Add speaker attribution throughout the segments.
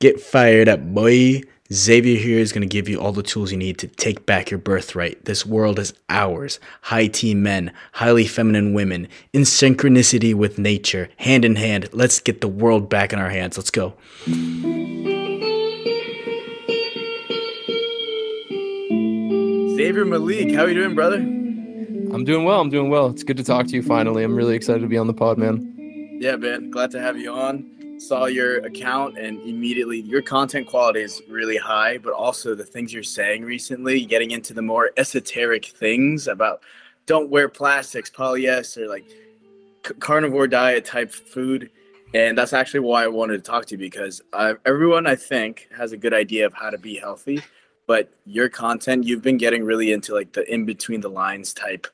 Speaker 1: Get fired up, boy. Xavier here is going to give you all the tools you need to take back your birthright. This world is ours. High team men, highly feminine women, in synchronicity with nature, hand in hand. Let's get the world back in our hands. Let's go. Xavier Malik, how are you doing, brother?
Speaker 2: I'm doing well. I'm doing well. It's good to talk to you finally. I'm really excited to be on the pod, man.
Speaker 1: Yeah, man. Glad to have you on saw your account and immediately your content quality is really high, but also the things you're saying recently, getting into the more esoteric things about don't wear plastics, polyester, like c- carnivore diet type food. And that's actually why I wanted to talk to you because uh, everyone, I think, has a good idea of how to be healthy. But your content, you've been getting really into like the in between the lines type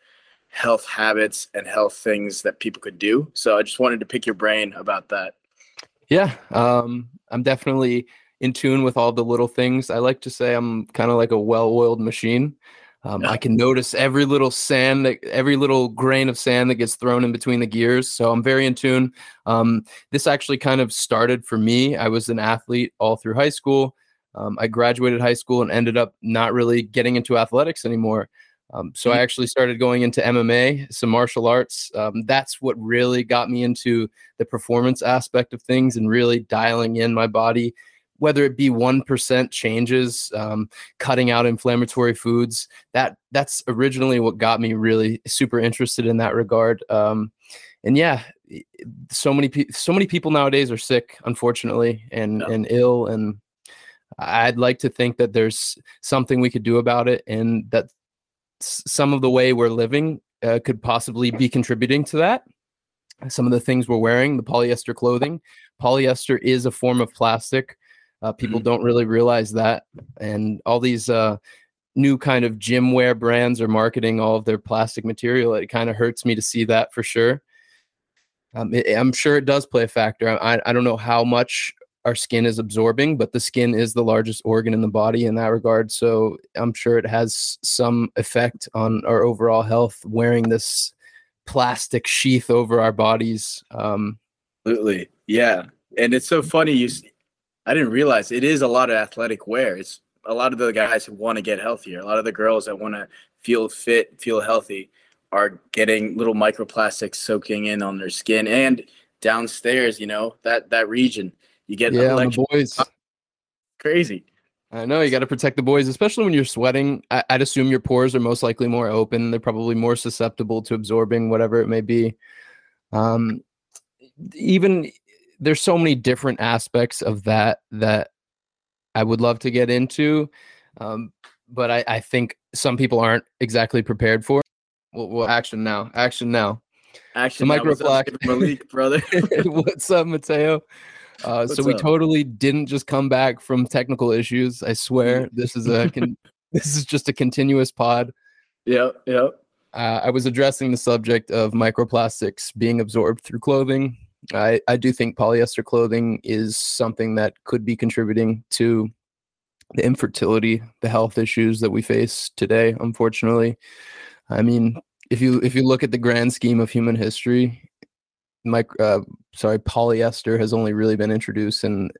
Speaker 1: health habits and health things that people could do. So I just wanted to pick your brain about that.
Speaker 2: Yeah, um, I'm definitely in tune with all the little things. I like to say I'm kind of like a well-oiled machine. Um, yeah. I can notice every little sand, that, every little grain of sand that gets thrown in between the gears. So I'm very in tune. Um, this actually kind of started for me. I was an athlete all through high school. Um, I graduated high school and ended up not really getting into athletics anymore. Um, so I mm. actually started going into MMA, some martial arts. Um, that's what really got me into the performance aspect of things and really dialing in my body, whether it be one percent changes, um, cutting out inflammatory foods. That that's originally what got me really super interested in that regard. Um, and yeah, so many pe- so many people nowadays are sick, unfortunately, and yeah. and ill and. I'd like to think that there's something we could do about it and that some of the way we're living uh, could possibly be contributing to that. Some of the things we're wearing, the polyester clothing, polyester is a form of plastic. Uh, people mm-hmm. don't really realize that, and all these uh, new kind of gym wear brands are marketing all of their plastic material. It kind of hurts me to see that for sure. Um, it, I'm sure it does play a factor. I, I don't know how much our skin is absorbing, but the skin is the largest organ in the body in that regard. So I'm sure it has some effect on our overall health wearing this plastic sheath over our bodies. Um,
Speaker 1: Absolutely. Yeah. And it's so funny. You, I didn't realize it is a lot of athletic wear. It's a lot of the guys who want to get healthier, a lot of the girls that want to feel fit, feel healthy are getting little microplastics soaking in on their skin and downstairs, you know, that, that region you get
Speaker 2: yeah, the boys.
Speaker 1: Crazy.
Speaker 2: I know you got to protect the boys, especially when you're sweating. I, would assume your pores are most likely more open. They're probably more susceptible to absorbing whatever it may be. Um, even there's so many different aspects of that that I would love to get into, um, but I, I, think some people aren't exactly prepared for. Well, well action now, action now.
Speaker 1: Action. The microplastic, Malik, brother.
Speaker 2: What's up, Mateo? Uh, so we up? totally didn't just come back from technical issues. I swear, this is a con- this is just a continuous pod.
Speaker 1: Yep, yep.
Speaker 2: Uh, I was addressing the subject of microplastics being absorbed through clothing. I, I do think polyester clothing is something that could be contributing to the infertility, the health issues that we face today. Unfortunately, I mean, if you if you look at the grand scheme of human history, micro, uh, sorry, polyester has only really been introduced in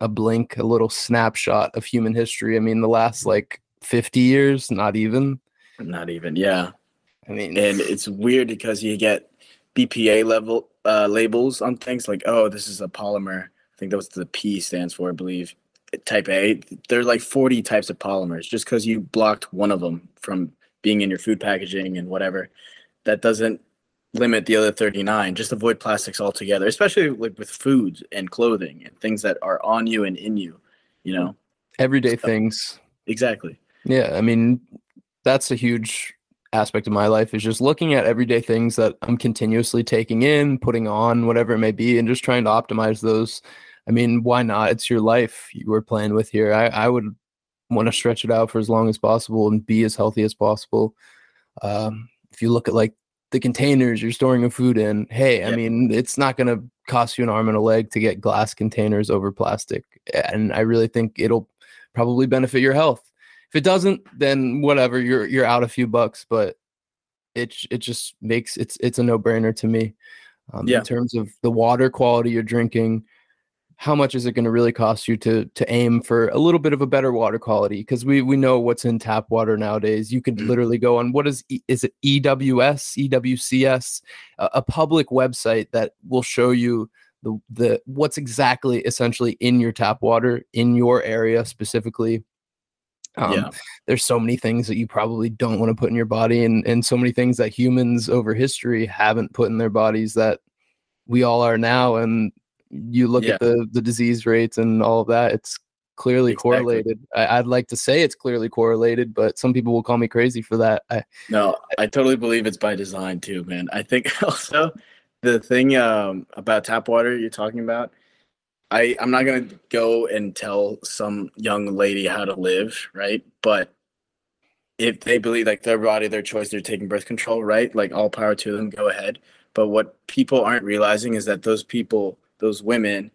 Speaker 2: a blink, a little snapshot of human history. I mean, the last like 50 years, not even.
Speaker 1: Not even, yeah. I mean, and it's weird because you get BPA level uh, labels on things like, oh, this is a polymer. I think that's the P stands for, I believe. Type A. There's like 40 types of polymers. Just because you blocked one of them from being in your food packaging and whatever, that doesn't limit the other 39 just avoid plastics altogether especially like with foods and clothing and things that are on you and in you you know?
Speaker 2: Everyday so, things.
Speaker 1: Exactly.
Speaker 2: Yeah i mean that's a huge aspect of my life is just looking at everyday things that i'm continuously taking in putting on whatever it may be and just trying to optimize those. I mean why not? It's your life you were playing with here. I, I would want to stretch it out for as long as possible and be as healthy as possible. Um, if you look at like the containers you're storing your food in. Hey, I mean, it's not going to cost you an arm and a leg to get glass containers over plastic. And I really think it'll probably benefit your health. If it doesn't, then whatever, you're you're out a few bucks, but it it just makes it's it's a no-brainer to me. Um, yeah. in terms of the water quality you're drinking, how much is it going to really cost you to to aim for a little bit of a better water quality because we we know what's in tap water nowadays you can mm. literally go on what is is it ews ewcs a, a public website that will show you the the what's exactly essentially in your tap water in your area specifically um, yeah. there's so many things that you probably don't want to put in your body and and so many things that humans over history haven't put in their bodies that we all are now and you look yeah. at the the disease rates and all of that it's clearly exactly. correlated. I, would like to say it's clearly correlated but some people will call me crazy for that. I,
Speaker 1: no i totally believe it's by design too man. I think also the thing um, about tap water you're talking about i i'm not going to go and tell some young lady how to live right? But if they believe like their body their choice they're taking birth control right? Like all power to them go ahead. But what people aren't realizing is that those people those women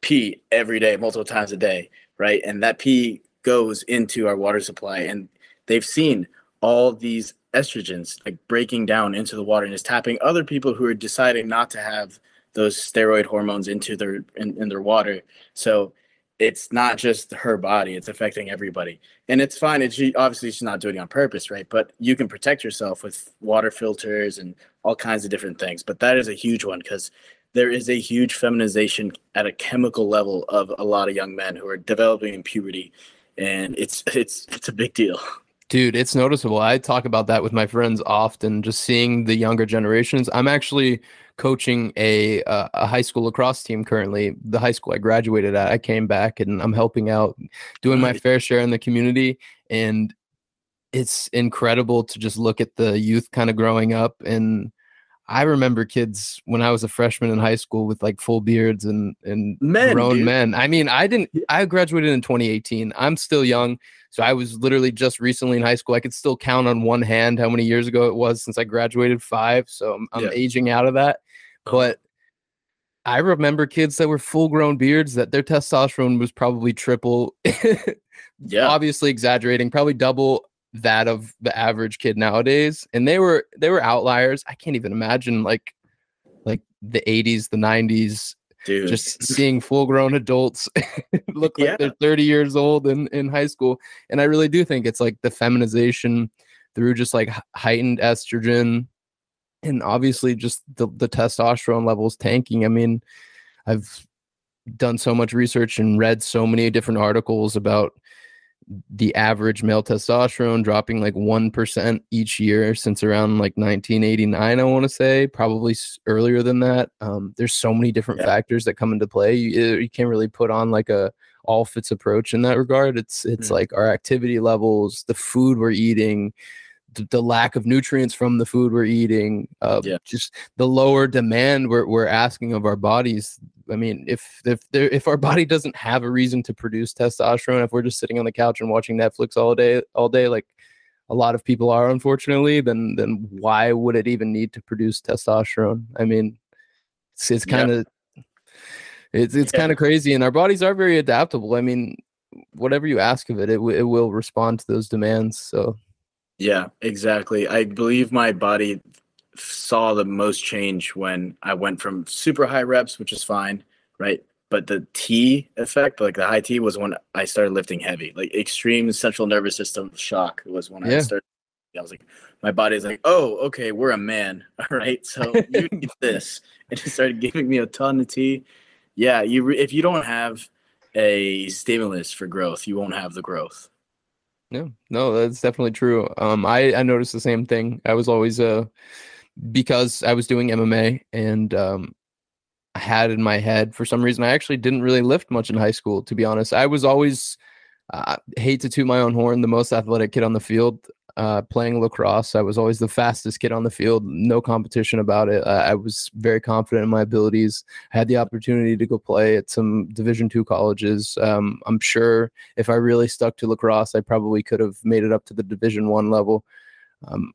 Speaker 1: pee every day, multiple times a day, right? And that pee goes into our water supply. And they've seen all these estrogens like breaking down into the water and it's tapping other people who are deciding not to have those steroid hormones into their in, in their water. So it's not just her body it's affecting everybody and it's fine it's she, obviously she's not doing it on purpose right but you can protect yourself with water filters and all kinds of different things but that is a huge one because there is a huge feminization at a chemical level of a lot of young men who are developing in puberty and it's it's it's a big deal.
Speaker 2: Dude it's noticeable. I talk about that with my friends often just seeing the younger generations. I'm actually coaching a uh, a high school lacrosse team currently the high school i graduated at. I came back and i'm helping out doing my fair share in the community and it's incredible to just look at the youth kind of growing up and I remember kids when I was a freshman in high school with like full beards and and men, grown dude. men. I mean, I didn't. I graduated in 2018. I'm still young, so I was literally just recently in high school. I could still count on one hand how many years ago it was since I graduated five. So I'm, I'm yeah. aging out of that. Uh-huh. But I remember kids that were full grown beards that their testosterone was probably triple. yeah, obviously exaggerating, probably double that of the average kid nowadays and they were they were outliers i can't even imagine like like the 80s the 90s Dude. just seeing full grown adults look like yeah. they're 30 years old in, in high school and i really do think it's like the feminization through just like heightened estrogen and obviously just the, the testosterone levels tanking i mean i've done so much research and read so many different articles about the average male testosterone dropping like 1% each year since around like 1989 i want to say probably earlier than that um, there's so many different yeah. factors that come into play you, you, can't really put on like a all fits approach in that regard it's it's mm like our activity levels the food we're eating the, the lack of nutrients from the food we're eating uh, yeah. just the lower demand we're, we're asking of our bodies I mean, if if there, if our body doesn't have a reason to produce testosterone, if we're just sitting on the couch and watching Netflix all day, all day, like a lot of people are, unfortunately, then then why would it even need to produce testosterone? I mean, it's it's kind of yeah. it's it's yeah. kind of crazy, and our bodies are very adaptable. I mean, whatever you ask of it, it w- it will respond to those demands. So,
Speaker 1: yeah, exactly. I believe my body saw the most change when I went from super high reps, which is fine, right? But the T effect, like the high T, was when I started lifting heavy. Like extreme central nervous system shock was when yeah. I started. I was like, my body's like, oh, okay, we're a man, all right. So you need this, and it started giving me a ton of T. Yeah, you if you don't have a stimulus for growth, you won't have the growth.
Speaker 2: Yeah, no, that's definitely true. Um, I I noticed the same thing. I was always a uh, because I was doing MMA and um, I had in my head for some reason I actually didn't really lift much in high school. To be honest, I was always uh, hate to toot my own horn, the most athletic kid on the field. Uh, playing lacrosse, I was always the fastest kid on the field. No competition about it. Uh, I was very confident in my abilities. I had the opportunity to go play at some Division two colleges. Um, I'm sure if I really stuck to lacrosse, I probably could have made it up to the Division one level. Um,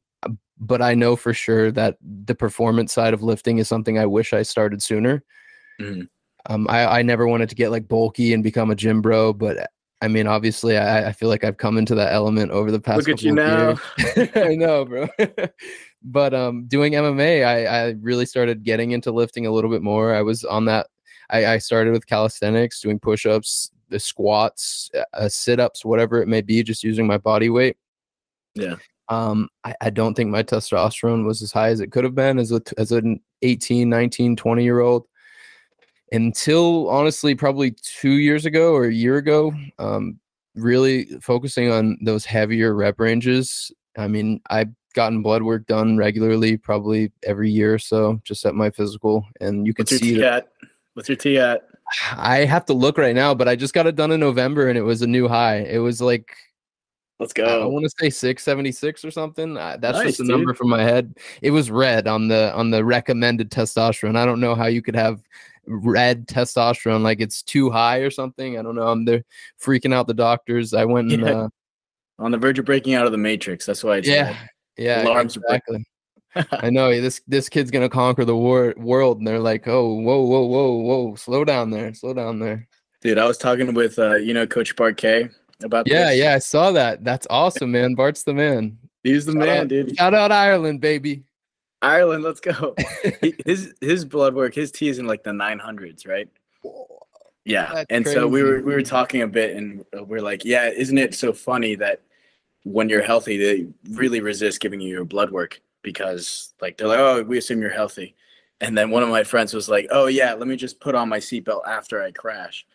Speaker 2: but I know for sure that the performance side of lifting is something I wish I started sooner. Mm. Um, I, I never wanted to get like bulky and become a gym bro, but I mean, obviously, I, I feel like I've come into that element over the past.
Speaker 1: Look at you now.
Speaker 2: I know, bro. but um, doing MMA, I, I really started getting into lifting a little bit more. I was on that. I, I started with calisthenics, doing push-ups, the squats, uh, sit-ups, whatever it may be, just using my body weight.
Speaker 1: Yeah.
Speaker 2: Um, I, I don't think my testosterone was as high as it could have been as a as an 18, 19, 20 year old until honestly probably two years ago or a year ago. Um, really focusing on those heavier rep ranges. I mean, I've gotten blood work done regularly, probably every year or so, just at my physical, and you can
Speaker 1: What's your
Speaker 2: see
Speaker 1: T
Speaker 2: that.
Speaker 1: at? What's your T at?
Speaker 2: I have to look right now, but I just got it done in November, and it was a new high. It was like
Speaker 1: Let's
Speaker 2: go. I want to say 676 or something. That's
Speaker 1: Nice,
Speaker 2: just a number from my head. It was red on the on the recommended testosterone. I don't know how you could have red testosterone like it's too high or something. I don't know. I'm there freaking out the doctors. I went and
Speaker 1: Yeah.
Speaker 2: uh,
Speaker 1: On the verge of breaking out of the matrix. That's why it's
Speaker 2: yeah, yeah,
Speaker 1: Alarms
Speaker 2: exactly. I know this this kid's gonna conquer the war- world, and they're like, oh, whoa, whoa, whoa, whoa, slow down there, slow down there.
Speaker 1: Dude, I was talking with uh, you know, Coach K about
Speaker 2: Yeah,
Speaker 1: this.
Speaker 2: yeah, I saw that. That's awesome, man. Bart's the man.
Speaker 1: He's the
Speaker 2: Shout
Speaker 1: man,
Speaker 2: out-
Speaker 1: dude.
Speaker 2: Shout out Ireland, baby.
Speaker 1: Ireland, let's go. His his blood work, his T is in like the 900s, right? Yeah.
Speaker 2: That's
Speaker 1: and so we were we were talking a bit and we're like, yeah, isn't it so funny that when you're healthy, they really resist giving you your blood work because like they're like, oh, we assume you're healthy. And then one of my friends was like, oh yeah, let me just put on my seatbelt after I crash.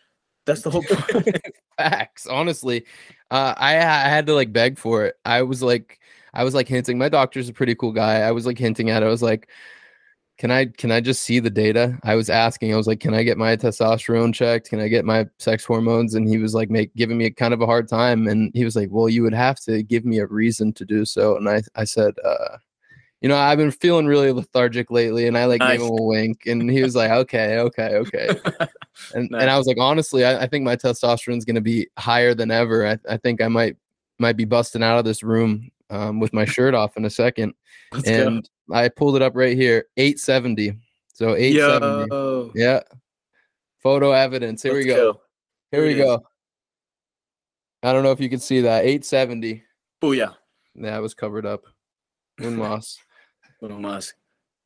Speaker 1: That's the whole point.
Speaker 2: Facts. Honestly, uh, I, I had to like beg for it. I was like, I was like hinting. My doctor's a pretty cool guy. I was like hinting at. it. I was like, can I can I just see the data? I was asking. I was like, can I get my testosterone checked? Can I get my sex hormones? And he was like, make giving me a kind of a hard time. And he was like, well, you would have to give me a reason to do so. And I I said, uh, you know, I've been feeling really lethargic lately, and I like gave him a wink, and he was like, okay, okay, okay. And
Speaker 1: Nice.
Speaker 2: and I was like, honestly, I, I think my testosterone is going to be higher than ever. I, I think I might might be busting out of this room um, with my shirt off in a second.
Speaker 1: Let's
Speaker 2: and I pulled it up right here, 870. So 870.
Speaker 1: Yo.
Speaker 2: Yeah. Photo evidence. Here we
Speaker 1: Let's
Speaker 2: go. Here
Speaker 1: Here
Speaker 2: we
Speaker 1: is.
Speaker 2: go. I don't know if you can see that. 870.
Speaker 1: Booyah.
Speaker 2: Yeah, it was covered up. Moon moss.
Speaker 1: Little Musk.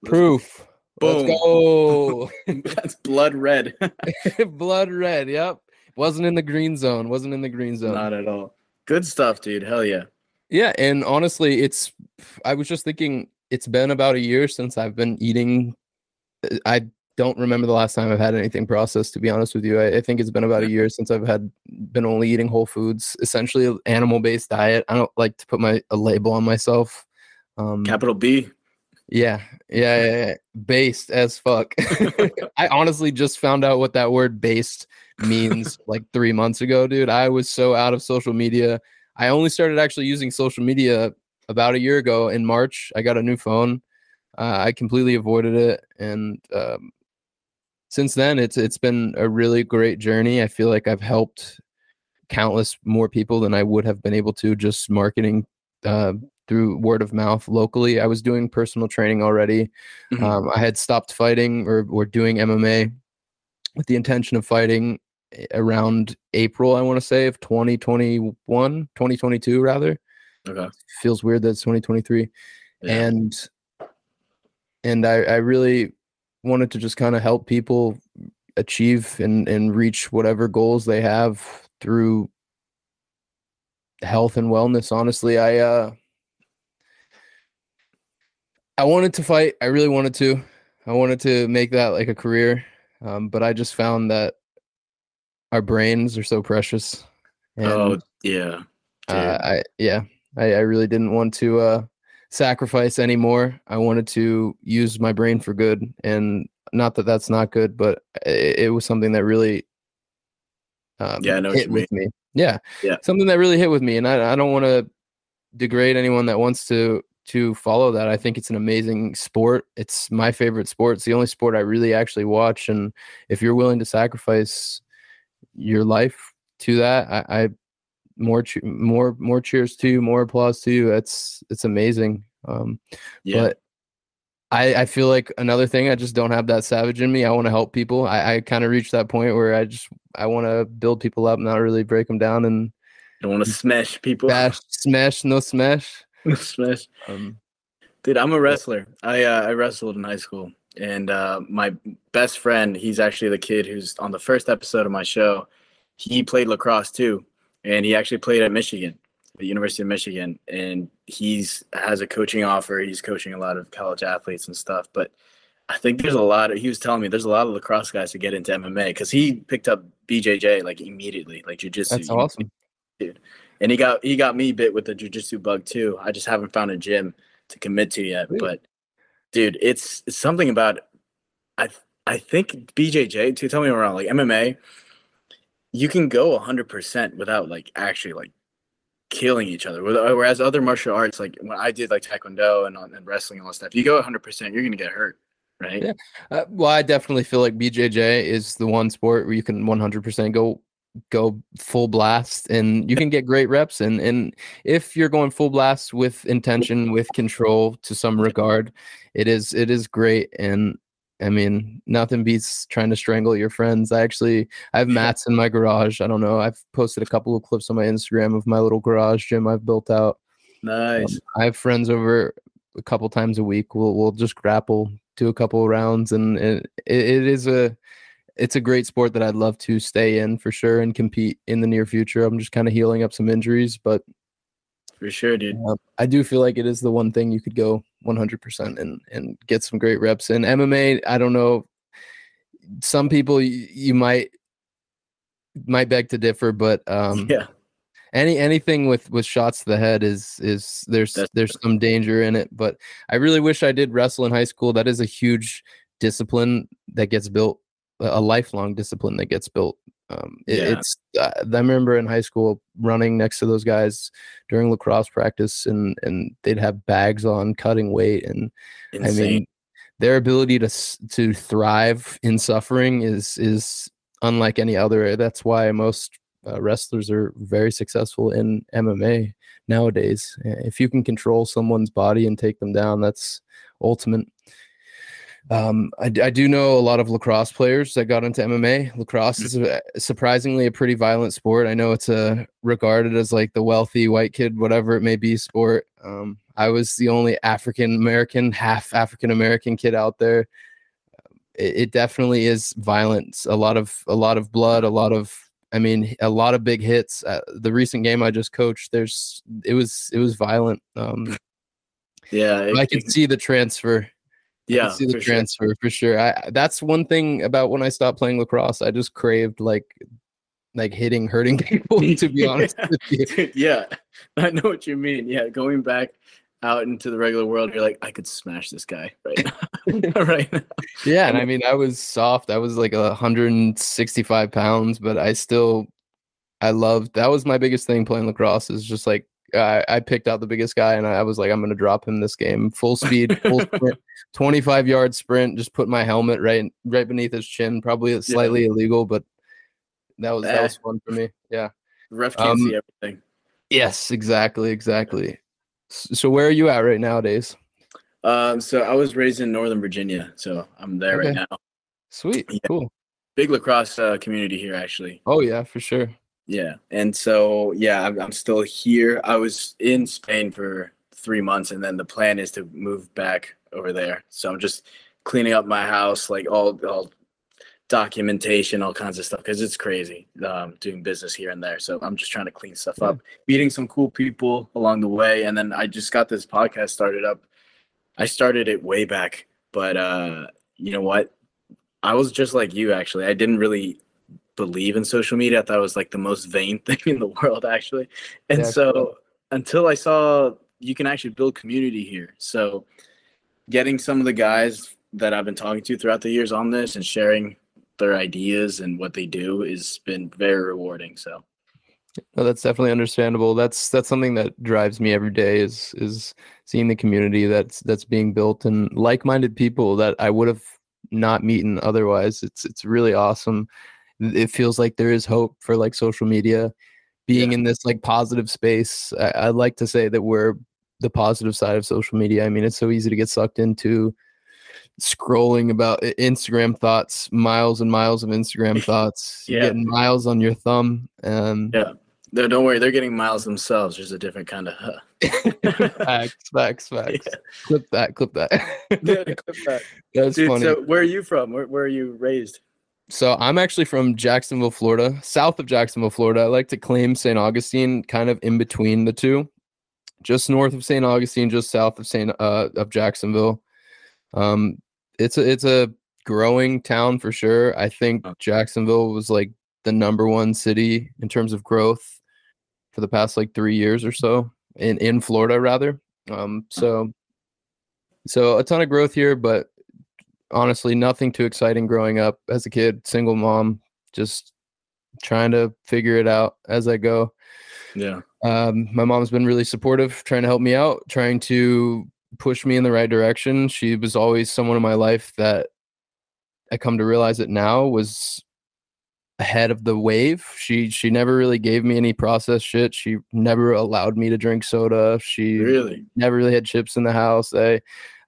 Speaker 2: Proof.
Speaker 1: Boom.
Speaker 2: Let's go.
Speaker 1: That's blood red.
Speaker 2: Blood red. Yep. Wasn't in the green zone. Wasn't in the green zone.
Speaker 1: Not at all. Good stuff, dude. Hell yeah.
Speaker 2: Yeah, and honestly, it's I was just thinking it's been about a year since I've been eating I don't remember the last time I've had anything processed to be honest with you. I, I think it's been about a year since I've had been only eating whole foods, essentially animal based diet. I don't like to put my a label on myself. Um
Speaker 1: Capital B.
Speaker 2: yeah, yeah, yeah, yeah. based as fuck. I honestly just found out what that word based means like three months ago, dude. I was so out of social media. I only started actually using social media about a year ago in March. I got a new phone. Uh, I completely avoided it, and um, since then, it's it's been a really great journey. I feel like I've helped countless more people than I would have been able to just marketing uh, through word of mouth locally. I was doing personal training already.
Speaker 1: Mhm.
Speaker 2: Um, I had stopped fighting or, or doing MMA with the intention of fighting around April, I want to say, of 2021, 2022, rather.
Speaker 1: okay.
Speaker 2: Feels weird that it's 2023.
Speaker 1: Yeah.
Speaker 2: And and I, I really wanted to just kind of help people achieve and, and reach whatever goals they have through health and wellness. Honestly, I uh I wanted to fight. I really wanted to. I wanted to make that like a career. Um, but I just found that our brains are so precious. And
Speaker 1: oh yeah.
Speaker 2: uh. I yeah, I, I really didn't want to uh, sacrifice anymore. I wanted to use my brain for good, and not that that's not good, but it, it was something that really um,
Speaker 1: Yeah, I know
Speaker 2: hit with me. Yeah,
Speaker 1: Yeah.
Speaker 2: something that really hit with me, and I I don't want to degrade anyone that wants to to follow that. I think it's an amazing sport. It's my favorite sport. It's the only sport I really actually watch, and if you're willing to sacrifice your life to that, I, I more more more cheers to you, more applause to you. It's it's amazing. Um,
Speaker 1: yeah.
Speaker 2: But I I feel like another thing I just don't have that savage in me. I want to help people. I I kind of reached that point where I just I want to build people up, not really break them down and
Speaker 1: don't want to smash people.
Speaker 2: bash, smash, no smash.
Speaker 1: smash.
Speaker 2: Um,
Speaker 1: Dude, I'm a wrestler. I uh, I wrestled in high school, and uh, my best friend, he's actually the kid who's on the first episode of my show. He played lacrosse too, and he actually played at Michigan, the University of Michigan, and he's has a coaching offer. He's coaching a lot of college athletes and stuff, but I think there's a lot of, he was telling me there's a lot of lacrosse guys to get into MMA because he picked up BJJ like immediately, like jujitsu.
Speaker 2: That's awesome.
Speaker 1: Dude. And he got, he got me bit with the jujitsu bug too. I just haven't found a gym to commit to yet, really? but dude, it's, it's something about, I, I think BJJ to tell me around like MMA, you can go hundred percent without like actually like killing each other. Whereas other martial arts, like when I did like Taekwondo and, and wrestling and all that stuff, you go hundred percent, you're going to get hurt right?
Speaker 2: Yeah. Uh, well, I definitely feel like BJJ is the one sport where you can 100% go go full blast and you can get great reps and and if you're going full blast with intention with control to some regard it is it is great and I mean, nothing beats trying to strangle your friends. I actually I have mats in my garage. I don't know. I've posted a couple of clips on my Instagram of my little garage gym I've built out.
Speaker 1: Nice. Um,
Speaker 2: I have friends over a couple times a week. We'll we'll just grapple, do a couple of rounds, and it, it is a it's a great sport that I'd love to stay in for sure and compete in the near future. I'm just kind of healing up some injuries, but
Speaker 1: for sure, dude.
Speaker 2: Uh, I do feel like it is the one thing you could go 100% and and get some great reps in MMA. I don't know. Some people you, you might might beg to differ, but um,
Speaker 1: yeah,
Speaker 2: any anything with with shots to the head is is there's That's there's some danger in it but i really wish i did wrestle in high school that is a huge discipline that gets built a lifelong discipline that gets built um, it, yeah. it's uh, i remember in high school running next to those guys during lacrosse practice and and they'd have bags on cutting weight and Insane. i mean their ability to to thrive in suffering is is unlike any other that's why most uh, wrestlers are very successful in MMA nowadays. If you can control someone's body and take them down, that's ultimate. Um, I, I, do know a lot of lacrosse players that got into MMA. Lacrosse is a, surprisingly a pretty violent sport. I know it's a regarded as like the wealthy white kid, whatever it may be, sport. Um, I was the only African American, half African American kid out there. It, it definitely is violence. A lot of a lot of blood, a lot of I mean, a lot of big hits. Uh, the recent game I just coached, there's it was it was violent. Um,
Speaker 1: yeah,
Speaker 2: it, I could see the transfer.
Speaker 1: Yeah,
Speaker 2: see the for transfer sure. for sure. I that's one thing about when I stopped playing lacrosse. I just craved like like hitting, hurting people. To be honest,
Speaker 1: yeah, I know what you mean. Yeah, going back out into the regular world, you're like, I could smash this guy right now. right now.
Speaker 2: Yeah, and I mean, I was soft. I was like 165 pounds, but I still, I loved. That was my biggest thing playing lacrosse. Is just like I, I picked out the biggest guy, and I was like, I'm gonna drop him this game, full speed, full sprint, 25 yard sprint. Just put my helmet right, right beneath his chin. Probably slightly yeah. illegal, but that was that was fun for me. Yeah,
Speaker 1: the ref can't um, see everything.
Speaker 2: Yes, exactly, exactly. So where are you at right nowadays?
Speaker 1: Um, so I was raised in Northern Virginia, so I'm there okay. right now.
Speaker 2: Sweet, yeah. cool.
Speaker 1: Big lacrosse uh, community here, actually.
Speaker 2: Oh yeah, for sure.
Speaker 1: Yeah, and so yeah, I'm, I'm still here. I was in Spain for three months, and then the plan is to move back over there. So I'm just cleaning up my house, like all all documentation, all kinds of stuff, because it's crazy um, doing business here and there. So I'm just trying to clean stuff up, meeting some cool people along the way, and then I just got this podcast started up. I started it way back, but uh, you know what? I was just like you, actually. I didn't really believe in social media. I thought it was like the most vain thing in the world, actually. And yeah, so cool. until I saw you can actually build community here, so getting some of the guys that I've been talking to throughout the years on this and sharing their ideas and what they do has been very rewarding. So
Speaker 2: no, that's definitely understandable. That's that's something that drives me every day is is seeing the community that's that's being built and like-minded people that I would have not meeting otherwise. It's it's really awesome. It feels like there is hope for like social media being yeah. in this like positive space. I, I like to say that we're the positive side of social media. I mean, it's so easy to get sucked into scrolling about Instagram thoughts, miles and miles of Instagram thoughts. yeah. Getting miles on your thumb. And
Speaker 1: yeah. No, don't worry, they're getting miles themselves. There's a different kind of. Huh.
Speaker 2: facts, facts, facts. Yeah. Clip that. Clip that.
Speaker 1: yeah, clip that. That's Dude, funny. So, where are you from? Where, where are you raised?
Speaker 2: So I'm actually from Jacksonville, Florida, south of Jacksonville, Florida. I like to claim St. Augustine, kind of in between the two, just north of St. Augustine, just south of St. Uh, of Jacksonville. Um, it's a it's a growing town for sure. I think Jacksonville was like the number one city in terms of growth for the past like three years or so in in Florida rather. Um, so so a ton of growth here, but honestly nothing too exciting growing up as a kid, single mom, just trying to figure it out as I go.
Speaker 1: Yeah.
Speaker 2: Um, my mom's been really supportive, trying to help me out, trying to push me in the right direction. She was always someone in my life that I come to realize it now was ahead of the wave. She she never really gave me any processed shit. She never allowed me to drink soda. She
Speaker 1: really
Speaker 2: never really had chips in the house. I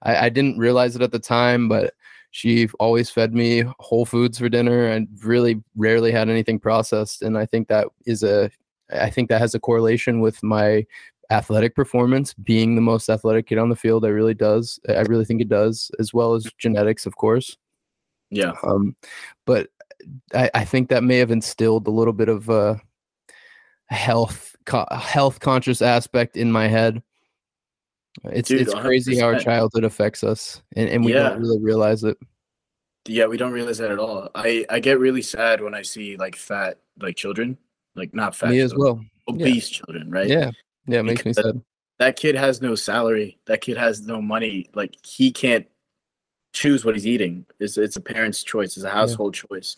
Speaker 2: I, I didn't realize it at the time, but she always fed me whole foods for dinner and really rarely had anything processed. And I think that is a, I think that has a correlation with my athletic performance being the most athletic kid on the field. I really does. I really think it does, as well as genetics, of course.
Speaker 1: Yeah.
Speaker 2: Um, but I, I think that may have instilled a little bit of a health, co- health conscious aspect in my head it's Dude, it's crazy 100%. how our childhood affects us, and, and we yeah. don't really realize it.
Speaker 1: Yeah, we don't realize that at all. I I get really sad when I see like fat like children, like not fat.
Speaker 2: Me as well.
Speaker 1: Obese yeah. children, right?
Speaker 2: Yeah, yeah, it makes because me sad.
Speaker 1: That kid has no salary. That kid has no money. Like he can't choose what he's eating. It's it's a parent's choice. It's a household yeah. choice.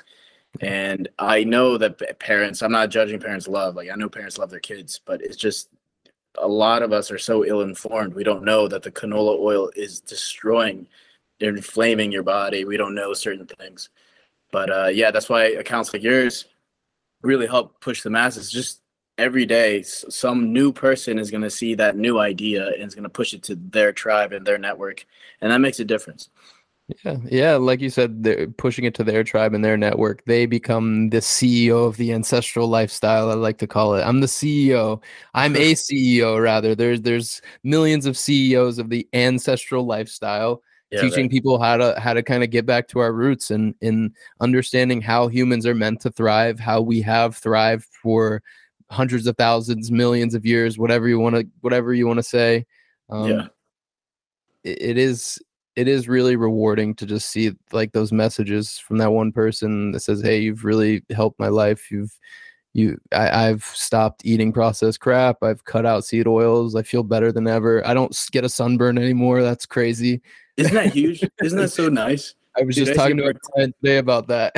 Speaker 1: And I know that parents. I'm not judging parents' love. Like I know parents love their kids, but it's just a lot of us are so ill informed. We don't know that the canola oil is destroying, inflaming your body. We don't know certain things. But uh, yeah, that's why accounts like yours really help push the masses. Just every day, some new person is going to see that new idea and is going to push it to their tribe and their network. And that makes a difference.
Speaker 2: Yeah, yeah, like you said, they're pushing it to their tribe and their network. They become the CEO of the ancestral lifestyle. I like to call it. I'm the CEO. I'm a CEO rather. There's there's millions of CEOs of the ancestral lifestyle, yeah, teaching right. people how to how to kind of get back to our roots and in understanding how humans are meant to thrive, how we have thrived for hundreds of thousands, millions of years, whatever you want to whatever you want to say.
Speaker 1: Um, yeah,
Speaker 2: it, it is it is really rewarding to just see like those messages from that one person that says, "Hey, you've really helped my life. You've you I, have stopped eating processed crap. I've cut out seed oils. I feel better than ever. I don't get a sunburn anymore. That's crazy.
Speaker 1: Isn't that huge? Isn't that so nice?
Speaker 2: I was Dude, just talking to a client today about that.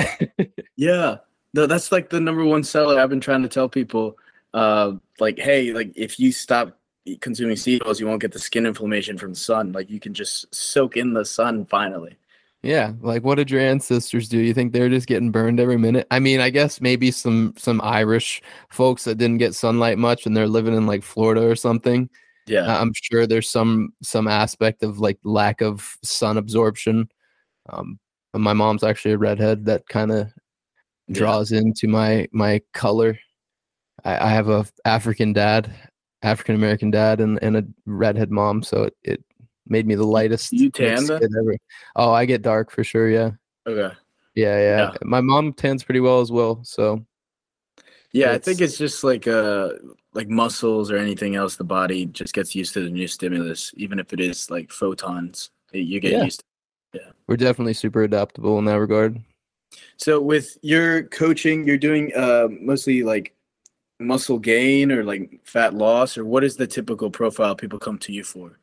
Speaker 1: yeah. No, that's like the number one seller I've been trying to tell people. Uh, like, hey, like if you stop consuming seed oils, you won't get the skin inflammation from the sun. Like you can just soak in the sun finally.
Speaker 2: Yeah, like what did your ancestors do? You think they're just getting burned every minute? I mean, I guess maybe some some Irish folks that didn't get sunlight much and they're living in like Florida or something.
Speaker 1: Yeah,
Speaker 2: I'm sure there's some some aspect of like lack of sun absorption. Um, my mom's actually a redhead that kind of draws yeah. into my my color. I, I have a African dad, African American dad and, and a redhead mom, so it, it made me the lightest.
Speaker 1: You tan
Speaker 2: ever. Oh, I get dark for sure. Yeah.
Speaker 1: Okay.
Speaker 2: Yeah, yeah, yeah. My mom tans pretty well as well. So.
Speaker 1: Yeah, I think it's just like uh like muscles or anything else. The body just gets used to the new stimulus, even if it is like photons. You get
Speaker 2: yeah.
Speaker 1: used. to
Speaker 2: Yeah. We're definitely super adaptable in that regard.
Speaker 1: So with your coaching, you're doing uh mostly like muscle gain or like fat loss or what is the typical profile people come to you for?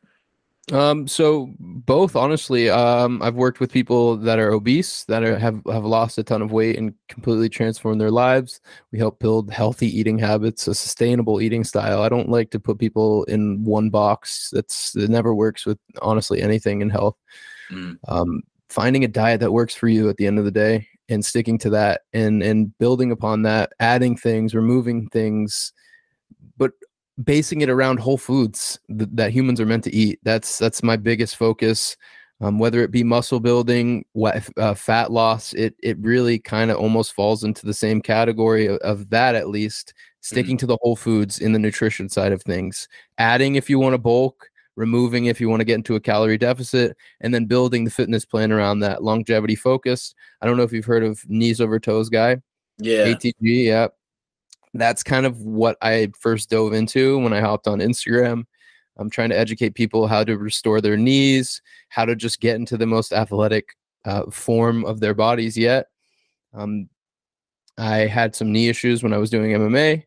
Speaker 2: Um so both honestly um i've worked with people that are obese that are, have have lost a ton of weight and completely transformed their lives. We help build healthy eating habits a sustainable eating style. I don't like to put people in one box. That's it never works with honestly anything in health. Mm. um finding a diet that works for you at the end of the day and sticking to that and and building upon that adding things removing things but basing it around whole foods th- that humans are meant to eat that's that's my biggest focus um, whether it be muscle building, uh, fat loss, it it really kind of almost falls into the same category of, of that at least. Sticking mm-hmm. to the whole foods in the nutrition side of things, adding if you want to bulk, removing if you want to get into a calorie deficit, and then building the fitness plan around that longevity focused. I don't know if you've heard of knees over toes guy.
Speaker 1: Yeah.
Speaker 2: ATG. Yeah. That's kind of what I first dove into when I hopped on Instagram. I'm trying to educate people how to restore their knees, how to just get into the most athletic uh, form of their bodies yet. Um, I had some knee issues when I was doing MMA,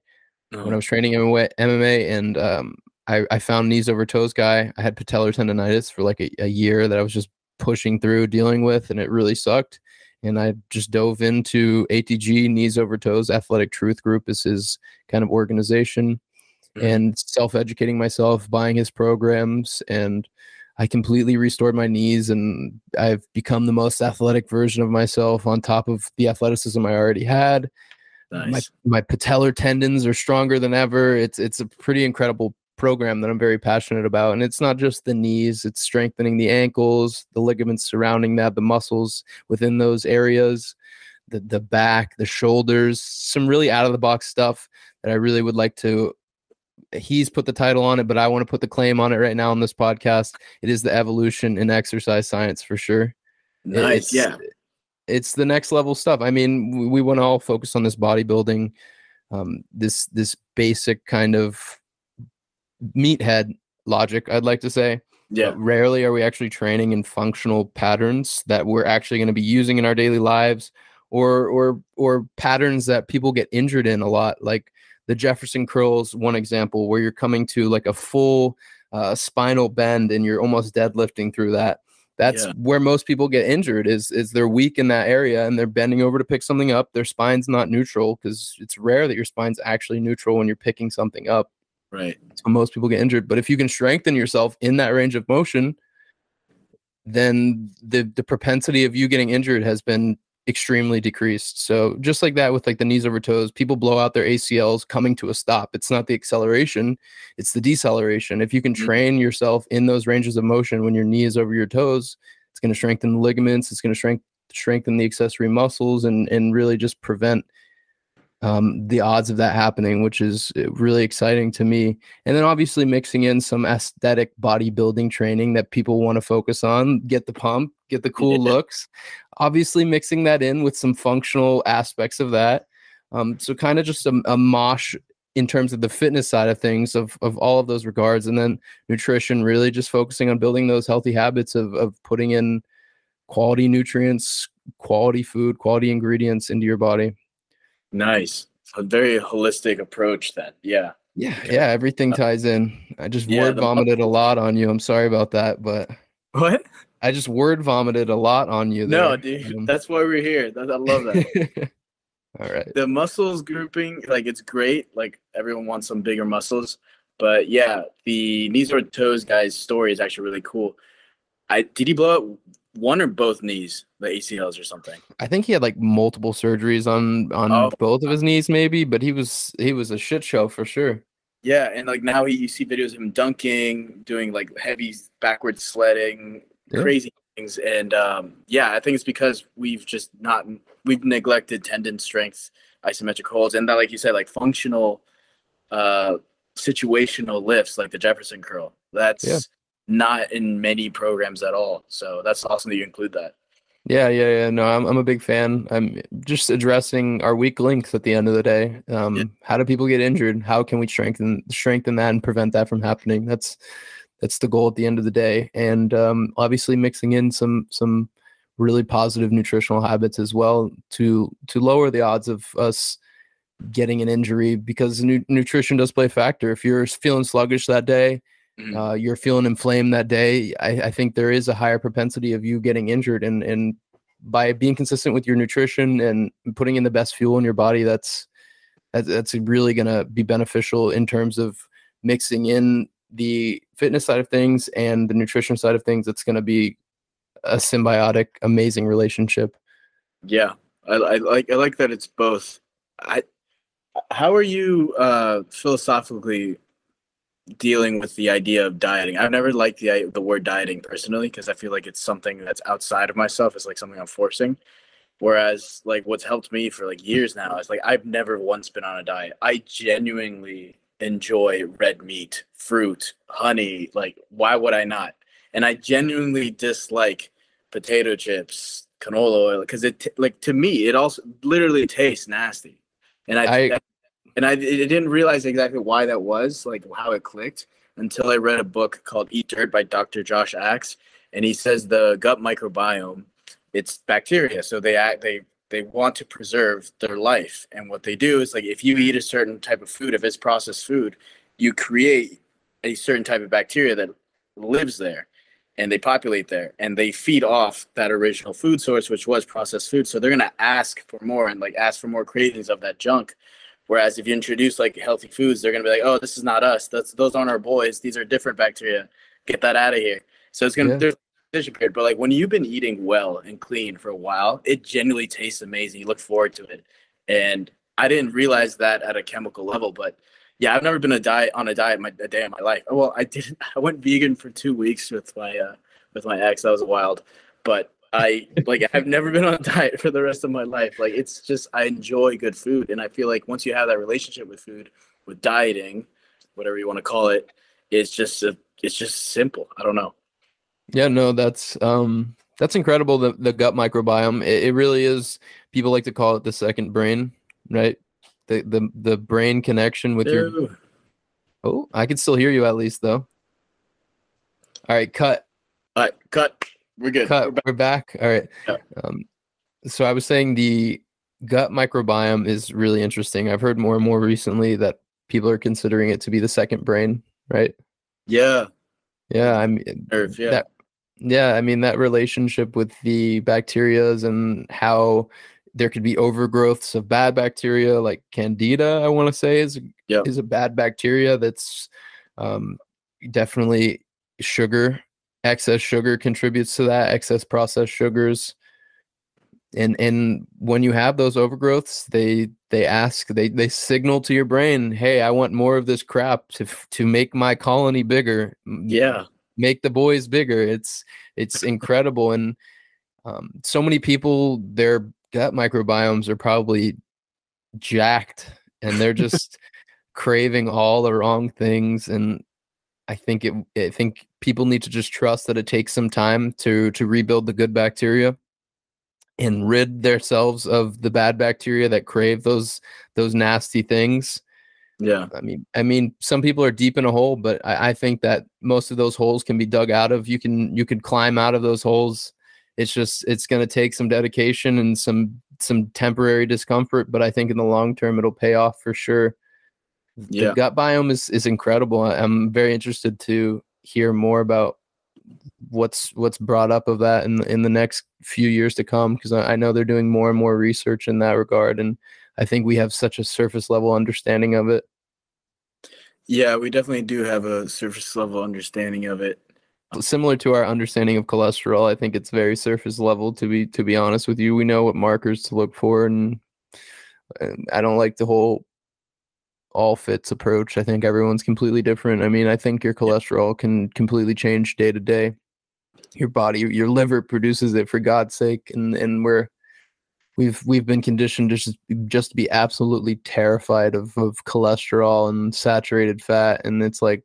Speaker 2: oh. when I oh. was training MMA, MMA and um, I, I, found knees over toes guy. I had patellar tendonitis for like a, a year that I was just pushing through, dealing with, and it really sucked. And I just dove into ATG, Knees Over Toes Athletic Truth Group is his kind of organization mm-hmm. and self educating myself, buying his programs, and I completely restored my knees and I've become the most athletic version of myself on top of the athleticism I already had. Nice. My my patellar tendons are stronger than ever. It's it's a pretty incredible program that I'm very passionate about. And it's not just the knees, it's strengthening the ankles, the ligaments surrounding that, the muscles within those areas, the the back, the shoulders, some really out of the box stuff that I really would like to he's put the title on it, but I want to put the claim on it right now on this podcast. It is the evolution in exercise science for sure.
Speaker 1: Nice. It's, yeah.
Speaker 2: It's the next level stuff. I mean, we, we want to all focus on this bodybuilding, um, this this basic kind of meathead logic, I'd like to say.
Speaker 1: Yeah.
Speaker 2: Rarely are we actually training in functional patterns that we're actually going to be using in our daily lives or or or patterns that people get injured in a lot. Like the Jefferson curls, one example where you're coming to like a full uh, spinal bend and you're almost deadlifting through that. That's yeah. where most people get injured is is they're weak in that area and they're bending over to pick something up. Their spine's not neutral because it's rare that your spine's actually neutral when you're picking something up.
Speaker 1: Right.
Speaker 2: So most people get injured. But if you can strengthen yourself in that range of motion, then the the propensity of you getting injured has been extremely decreased. So just like that with like the knees over toes, people blow out their ACLs coming to a stop. It's not the acceleration, it's the deceleration. If you can mm-hmm. train yourself in those ranges of motion when your knee is over your toes, it's going to strengthen the ligaments, it's going to strengthen strengthen the accessory muscles and and really just prevent um, the odds of that happening, which is uh, really exciting to me. And then obviously mixing in some aesthetic bodybuilding training that people want to focus on, get the pump, get the cool looks. Obviously mixing that in with some functional aspects of that. Um, so kind of just a, a mosh in terms of the fitness side of things of, of all of those regards and then nutrition really just focusing on building those healthy habits of, of putting in quality nutrients quality food quality ingredients into your body
Speaker 1: Nice. A very holistic approach then. Yeah.
Speaker 2: Yeah, yeah, everything uh, ties in. I just yeah, word vomited a lot on you. I'm sorry about that, but
Speaker 1: what?
Speaker 2: I just word vomited a lot on you. There.
Speaker 1: No, dude, um, that's why we're here. I love that.
Speaker 2: All right.
Speaker 1: The muscles grouping, like it's great. Like everyone wants some bigger muscles, but yeah, the knees over toes guy's story is actually really cool. I did he blow up one or both knees, the ACLs or something.
Speaker 2: I think he had like multiple surgeries on on oh. both of his knees, maybe. But he was he was a shit show for sure.
Speaker 1: Yeah, and like now he, you see videos of him dunking, doing like heavy backward sledding, yeah. crazy things, and um, yeah, I think it's because we've just not we've neglected tendon strength, isometric holds, and that like you said, like functional, uh, situational lifts like the Jefferson curl. That's yeah not in many programs at all. So that's awesome that you include that.
Speaker 2: Yeah, yeah, yeah. No, I'm I'm a big fan. I'm just addressing our weak links at the end of the day. Um, yeah. How do people get injured? How can we strengthen strengthen that and prevent that from happening? That's that's the goal at the end of the day. And um, obviously mixing in some some really positive nutritional habits as well to to lower the odds of us getting an injury because nu- nutrition does play a factor. If you're feeling sluggish that day, mm-hmm. uh, you're feeling inflamed that day, I, I, think there is a higher propensity of you getting injured. And and by being consistent with your nutrition and putting in the best fuel in your body, that's that's, that's really going to be beneficial in terms of mixing in the fitness side of things and the nutrition side of things. It's going to be a symbiotic, amazing relationship.
Speaker 1: Yeah, I, I like I like that it's both. I how are you uh, philosophically dealing with the idea of dieting. I've never liked the the word dieting personally because I feel like it's something that's outside of myself. It's like something I'm forcing. Whereas like what's helped me for like years now is like I've never once been on a diet. I genuinely enjoy red meat, fruit, honey. Like why would I not? And I genuinely dislike potato chips, canola oil because it like to me it also literally tastes nasty. And I, I and I, I didn't realize exactly why that was, like how it clicked, until I read a book called Eat Dirt by Dr. Josh Axe, and he says the gut microbiome, it's bacteria, so they act they they want to preserve their life, and what they do is like if you eat a certain type of food, if it's processed food, you create a certain type of bacteria that lives there and they populate there and they feed off that original food source which was processed food. So they're going to ask for more and like ask for more cravings of that junk Whereas if you introduce like healthy foods, they're gonna be like, "Oh, this is not us. That's those aren't our boys. These are different bacteria. Get that out of here." So it's gonna yeah. there's a period, but like when you've been eating well and clean for a while, it genuinely tastes amazing. You look forward to it, and I didn't realize that at a chemical level, but yeah, I've never been a diet on a diet my a day in my life. Well, I didn't. I went vegan for two weeks with my uh, with my ex. That was wild, but I like I've never been on a diet for the rest of my life. Like it's just I enjoy good food and I feel like once you have that relationship with food, with dieting, whatever you want to call it, it's just a, it's just simple. I don't know.
Speaker 2: Yeah, no, that's um that's incredible the the gut microbiome. It, it really is people like to call it the second brain, right? The the the brain connection with Ew. your Oh, I can still hear you at least though. All right, cut.
Speaker 1: All right, cut. We're good.
Speaker 2: Cut. We're back. We're back. All right. Yeah. Um, so I was saying the gut microbiome is really interesting. I've heard more and more recently that people are considering it to be the second brain, right?
Speaker 1: Yeah.
Speaker 2: Yeah. I mean, Nerve, yeah. That, yeah. I mean, that relationship with the bacterias and how there could be overgrowths of bad bacteria, like Candida, I want to say is, yep. is a bad bacteria that's um, definitely sugar excess sugar contributes to that excess processed sugars. And and when you have those overgrowths they they ask they they signal to your brain hey i want more of this crap to to make my colony bigger
Speaker 1: yeah.
Speaker 2: make the boys bigger. It's it's incredible. And um, so many people their gut microbiomes are probably jacked and they're just craving all the wrong things. And I think it I think people need to just trust that it takes some time to to rebuild the good bacteria and rid themselves of the bad bacteria that crave those those nasty things.
Speaker 1: Yeah.
Speaker 2: I mean I mean some people are deep in a hole, but I, I think that most of those holes can be dug out of. You can you can climb out of those holes. It's just it's gonna take some dedication and some some temporary discomfort, but I think in the long term it'll pay off for sure
Speaker 1: yeah.
Speaker 2: the gut biome is is incredible. I'm very interested to hear more about what's what's brought up of that in in the next few years to come because I, I know they're doing more and more research in that regard, and I think we have such a surface level understanding of it.
Speaker 1: Yeah, we definitely do have a surface level understanding of it.
Speaker 2: Similar to our understanding of cholesterol, I think it's very surface level. To be to be honest with you, we know what markers to look for, and I don't like the whole all fits approach. I think everyone's completely different. I mean, I think your cholesterol can completely change day to day. Your body, your liver produces it for God's sake, and and we're we've we've been conditioned to just just to be absolutely terrified of of cholesterol and saturated fat, and it's like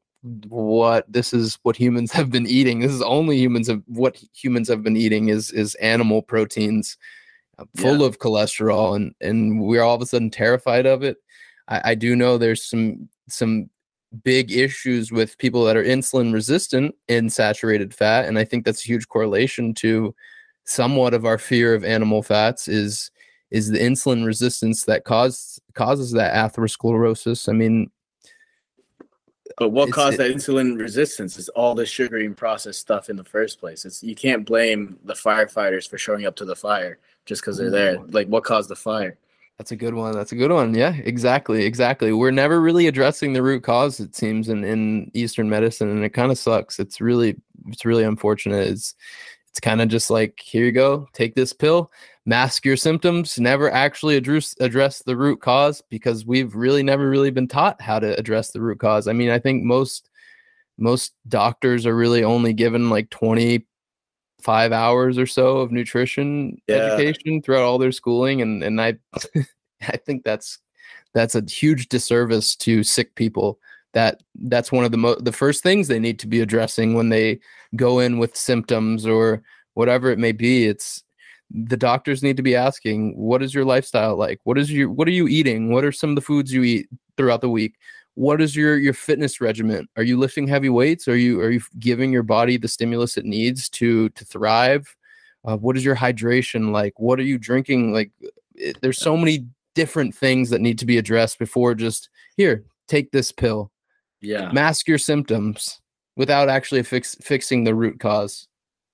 Speaker 2: what this is what humans have been eating. This is only humans have what humans have been eating is is animal proteins uh, full yeah. of cholesterol, and and we're all of a sudden terrified of it I, I do know there's some some big issues with people that are insulin resistant in saturated fat and i think that's a huge correlation to somewhat of our fear of animal fats is is the insulin resistance that cause causes that atherosclerosis. I mean
Speaker 1: but what caused that insulin resistance is all the sugary and processed stuff in the first place. It's you can't blame the firefighters for showing up to the fire just because they're there. Mm. Like what caused the fire
Speaker 2: that's a good one. That's a good one. Yeah, exactly. Exactly. We're never really addressing the root cause, it seems, in, in Eastern medicine. And it kind of sucks. It's really, it's really unfortunate. It's, it's kind of just like, here you go, take this pill, mask your symptoms, never actually address address the root cause because we've really never really been taught how to address the root cause. I mean, I think most most doctors are really only given like 25 hours or so of nutrition
Speaker 1: Yeah.
Speaker 2: education throughout all their schooling and and I I think that's that's a huge disservice to sick people. That that's one of the mo- the first things they need to be addressing when they go in with symptoms or whatever it may be. It's the doctors need to be asking what is your lifestyle like? What is your what are you eating? What are some of the foods you eat throughout the week what is your your fitness regimen are you lifting heavy weights are you are you giving your body the stimulus it needs to to thrive uh, what is your hydration like what are you drinking like it, there's so many different things that need to be addressed before just here take this pill
Speaker 1: Yeah.
Speaker 2: mask your symptoms without actually fix, fixing the root cause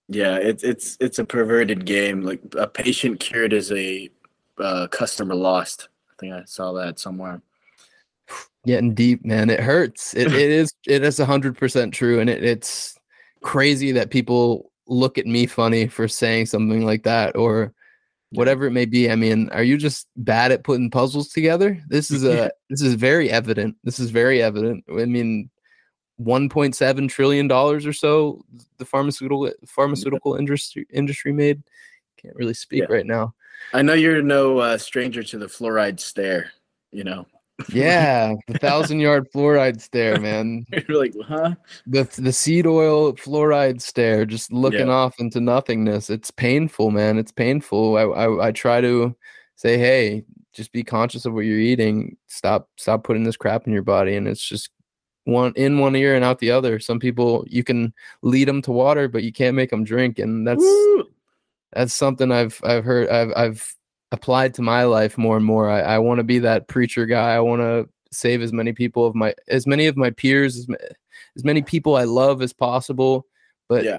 Speaker 1: Yeah, it's it's it's a perverted game. Like a patient cured is a uh, customer lost. I think I saw that somewhere.
Speaker 2: Getting deep man. It hurts. It, it is it is 100% true and it, it's crazy that people look at me funny for saying something like that or whatever it may be. I mean are you just bad at putting puzzles together? This is a this is very evident. This is very evident. I mean 1.7 trillion dollars or so the pharmaceutical pharmaceutical industry industry made. Can't really speak
Speaker 1: Yeah.
Speaker 2: right now.
Speaker 1: I know you're no uh, stranger to the fluoride stare. You know,
Speaker 2: yeah the thousand yard fluoride stare man.
Speaker 1: You're like, huh?
Speaker 2: the the seed oil fluoride stare just looking
Speaker 1: Yeah.
Speaker 2: off into nothingness. It's painful man. It's painful. I, I i try to say hey just be conscious of what you're eating. Stop stop putting this crap in your body. And it's just one in one ear and out the other. Some people you can lead them to water but you can't make them drink. And that's
Speaker 1: Woo!
Speaker 2: that's something I've I've heard I've I've applied to my life more and more. I, I want to be that preacher guy. I want to save as many people of my as many of my peers as, as many people I love as possible. But
Speaker 1: Yeah.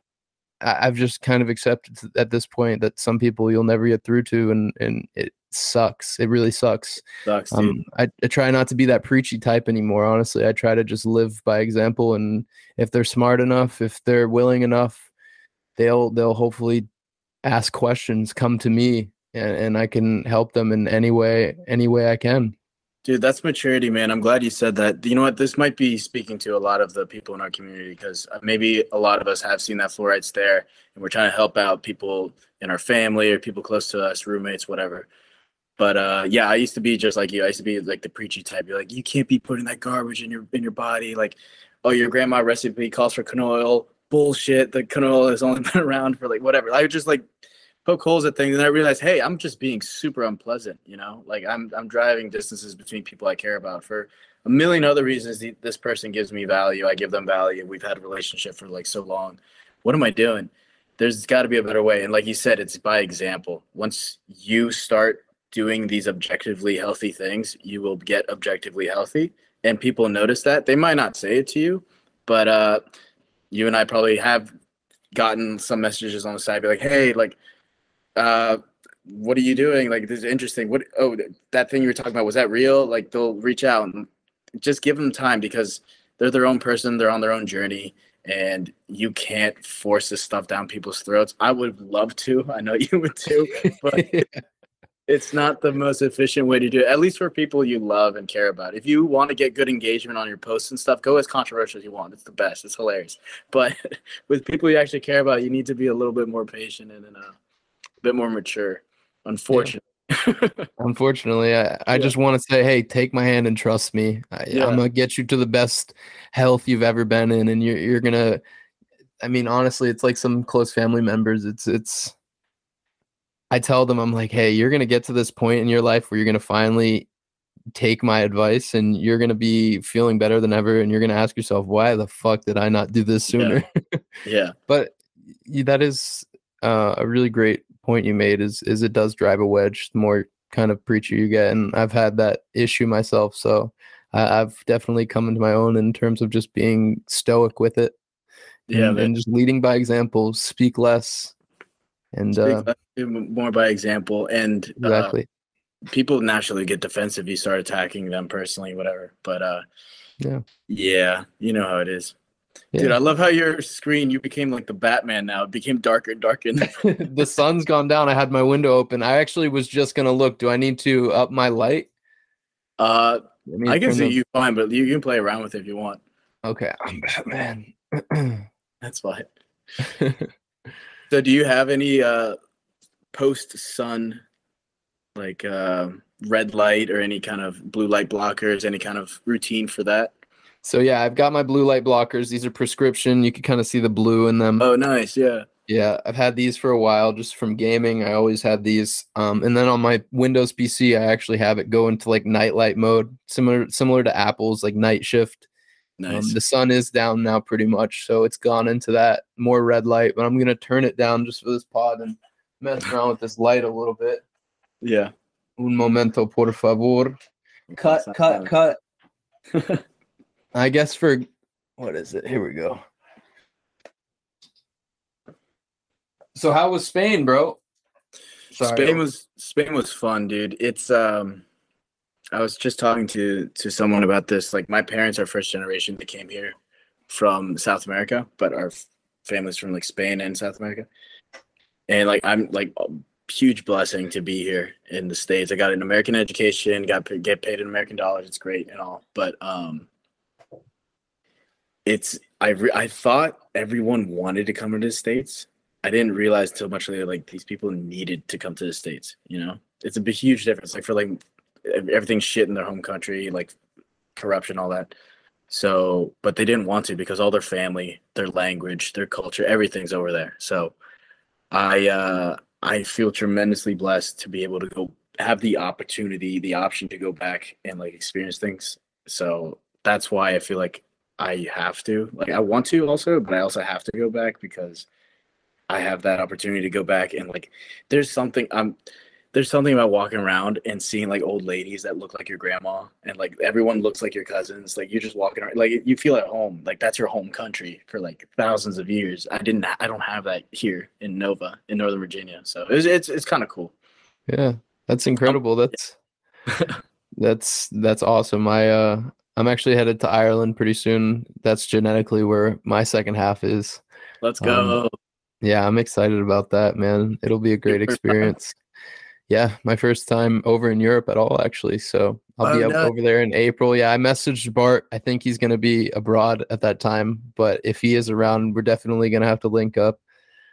Speaker 2: I, I've just kind of accepted at this point that some people you'll never get through to, and and it sucks. It really sucks.
Speaker 1: Sucks.
Speaker 2: Um, I, I try not to be that preachy type anymore. Honestly, I try to just live by example, and if they're smart enough, if they're willing enough, they'll they'll hopefully ask questions, come to me, and, and I can help them in any way any way I can.
Speaker 1: Dude, that's maturity, man. I'm glad you said that. You know what? This might be speaking to a lot of the people in our community because maybe a lot of us have seen that fluoride there and we're trying to help out people in our family or people close to us, roommates, whatever. But uh, yeah, I used to be just like you. I used to be like the preachy type. You're like, you can't be putting that garbage in your in your body. Like, oh, your grandma recipe calls for canola oil. Bullshit. The canola has only been around for like whatever. I would just like poke holes at things and I realized, hey, I'm just being super unpleasant, you know? Like I'm I'm driving distances between people I care about for a million other reasons this person gives me value. I give them value. We've had a relationship for like so long. What am I doing? There's got to be a better way. And like you said, it's by example. Once you start doing these objectively healthy things, you will get objectively healthy. And people notice that. They might not say it to you, but uh, you and I probably have gotten some messages on the side, be like, hey, like, uh, what are you doing? Like, this is interesting. What, oh, that thing you were talking about, was that real? Like, they'll reach out and just give them time because they're their own person, they're on their own journey, and you can't force this stuff down people's throats. I would love to. I know you would too, but it's not the most efficient way to do it, at least for people you love and care about. If you want to get good engagement on your posts and stuff, go as controversial as you want. It's the best. It's hilarious. But with people you actually care about, you need to be a little bit more patient and, and uh, bit more mature. Unfortunately.
Speaker 2: Unfortunately, I, I
Speaker 1: Yeah.
Speaker 2: just want to say, hey, take my hand and trust me. I,
Speaker 1: Yeah.
Speaker 2: I'm gonna get you to the best health you've ever been in, and you're you're gonna. I mean, honestly, it's like some close family members. It's it's. I tell them, I'm like, hey, you're gonna get to this point in your life where you're gonna finally take my advice, and you're gonna be feeling better than ever, and you're gonna ask yourself, why the fuck did I not do this sooner?
Speaker 1: yeah.
Speaker 2: but y- that is uh, a really great point you made is is it does drive a wedge the more kind of preacher you get and i've had that issue myself so I, i've definitely come into my own in terms of just being stoic with it
Speaker 1: Yeah,
Speaker 2: and, and just leading by example speak less and
Speaker 1: Speak
Speaker 2: uh,
Speaker 1: less, more by example. And uh,
Speaker 2: exactly
Speaker 1: people naturally get defensive. You start attacking them personally, whatever. But uh,
Speaker 2: Yeah.
Speaker 1: yeah, you know how it is. Dude, I love how your screen, you became like the Batman now. It became darker and darker.
Speaker 2: the sun's gone down i had my window open i actually was just gonna look do i need to up my light
Speaker 1: uh, I can see
Speaker 2: the-
Speaker 1: you fine, but you can play around with it if you want.
Speaker 2: okay i'm batman
Speaker 1: That's fine. so, do you have any uh, post sun, like uh, red light or any kind of blue light blockers? Any kind of routine for that?
Speaker 2: So yeah, I've got my blue light blockers. These are prescription. You can kind of see the blue in them.
Speaker 1: Oh, nice. Yeah.
Speaker 2: Yeah, I've had these for a while just from gaming. I always had these. Um, and then on my Windows PC, I actually have it go into like night light mode, similar similar to Apple's like night shift. Um,
Speaker 1: Nice.
Speaker 2: Um, the sun is down now pretty much, so it's gone into that more red light. But I'm gonna turn it down just for this pod and mess around with this light a little bit.
Speaker 1: yeah.
Speaker 2: Un momento, por favor. Cut, cut, cut. I guess for what is it? Here we go. So how was Spain, bro? Sorry.
Speaker 1: Spain was Spain was fun, dude. It's um I was just talking to to someone about this. Like my parents are first generation that came here from South America, but our f- family's from like Spain and South America. And like I'm like a huge blessing to be here in the states. I got an American education, got get paid in American dollars. It's great and all, but um it's I re- I thought everyone wanted to come to the states. I didn't realize till much later like these people needed to come to the states. You know, it's a huge difference. Like for like ev- everything's shit in their home country, like corruption, all that. So, but they didn't want to because all their family, their language, their culture, everything's over there. So, I uh I feel tremendously blessed to be able to go have the opportunity, the option to go back and like experience things. So that's why I feel like I have to. Like I want to also, but I also have to go back because I have that opportunity to go back and like there's something um there's something about walking around and seeing like old ladies that look like your grandma and like everyone looks like your cousins like you're just walking around like you feel at home like that's your home country for like thousands of years i didn't i don't have that here in nova in northern virginia so it's it's, it's kind of cool
Speaker 2: Yeah, that's incredible. That's that's that's awesome. I uh I'm actually headed to Ireland pretty soon. That's genetically where my second half is.
Speaker 1: let's go
Speaker 2: Yeah, I'm excited about that, man. It'll be a great experience. Yeah, my first time over in Europe at all, actually. So I'll be
Speaker 1: Oh,
Speaker 2: up
Speaker 1: nice.
Speaker 2: over there in April. Yeah, I messaged Bart. I think he's going to be abroad at that time, but if he is around, we're definitely going to have to link up.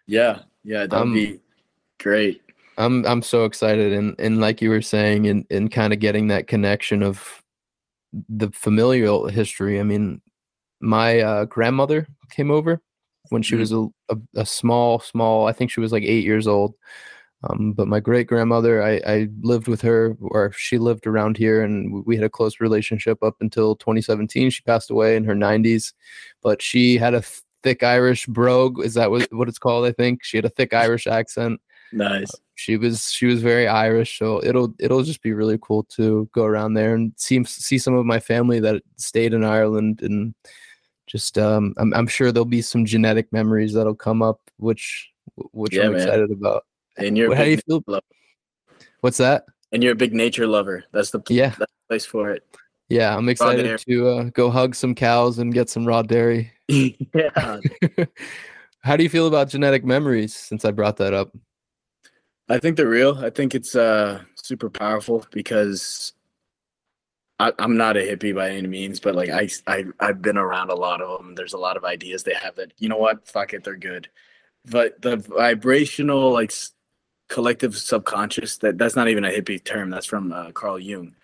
Speaker 1: yeah yeah that'd
Speaker 2: Um,
Speaker 1: be great
Speaker 2: I'm I'm so excited and and like you were saying and and kind of getting that connection of the familial history. I mean, my uh, grandmother came over when she
Speaker 1: Mhm.
Speaker 2: was a, a a small small. I think she was like eight years old. Um, but my great grandmother, I, I lived with her, or she lived around here, and we had a close relationship up until 2017. She passed away in her 90s, but she had a thick Irish brogue. Is that what, what it's called? I think she had a thick Irish accent
Speaker 1: nice
Speaker 2: she was she was very Irish, so it'll it'll just be really cool to go around there and see see some of my family that stayed in Ireland and just um I'm I'm sure there'll be some genetic memories that'll come up which which
Speaker 1: Yeah,
Speaker 2: I'm
Speaker 1: man.
Speaker 2: excited about.
Speaker 1: and you're
Speaker 2: How do you feel?
Speaker 1: lover.
Speaker 2: What's that?
Speaker 1: and you're a big nature lover that's the
Speaker 2: Yeah.
Speaker 1: that's the place for it
Speaker 2: Yeah, I'm excited to uh, go hug some cows and get some raw dairy.
Speaker 1: yeah
Speaker 2: How do you feel about genetic memories since I brought that up?
Speaker 1: I think they're real. I think it's uh super powerful because I, I'm not a hippie by any means, but like I, I I've been around a lot of them. There's a lot of ideas they have that you know what, fuck it, they're good. But the vibrational like collective subconscious that that's not even a hippie term. That's from uh, Carl Jung.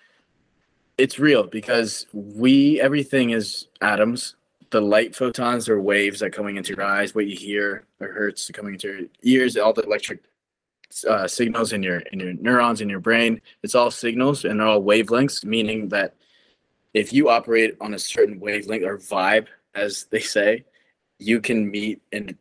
Speaker 1: It's real because we everything is atoms. The light photons are waves that are coming into your eyes. What you hear or hertz coming into your ears. All the electric uh, signals in your in your neurons in your brain. It's all signals and they're all wavelengths, meaning that if you operate on a certain wavelength or vibe, as they say, you can meet and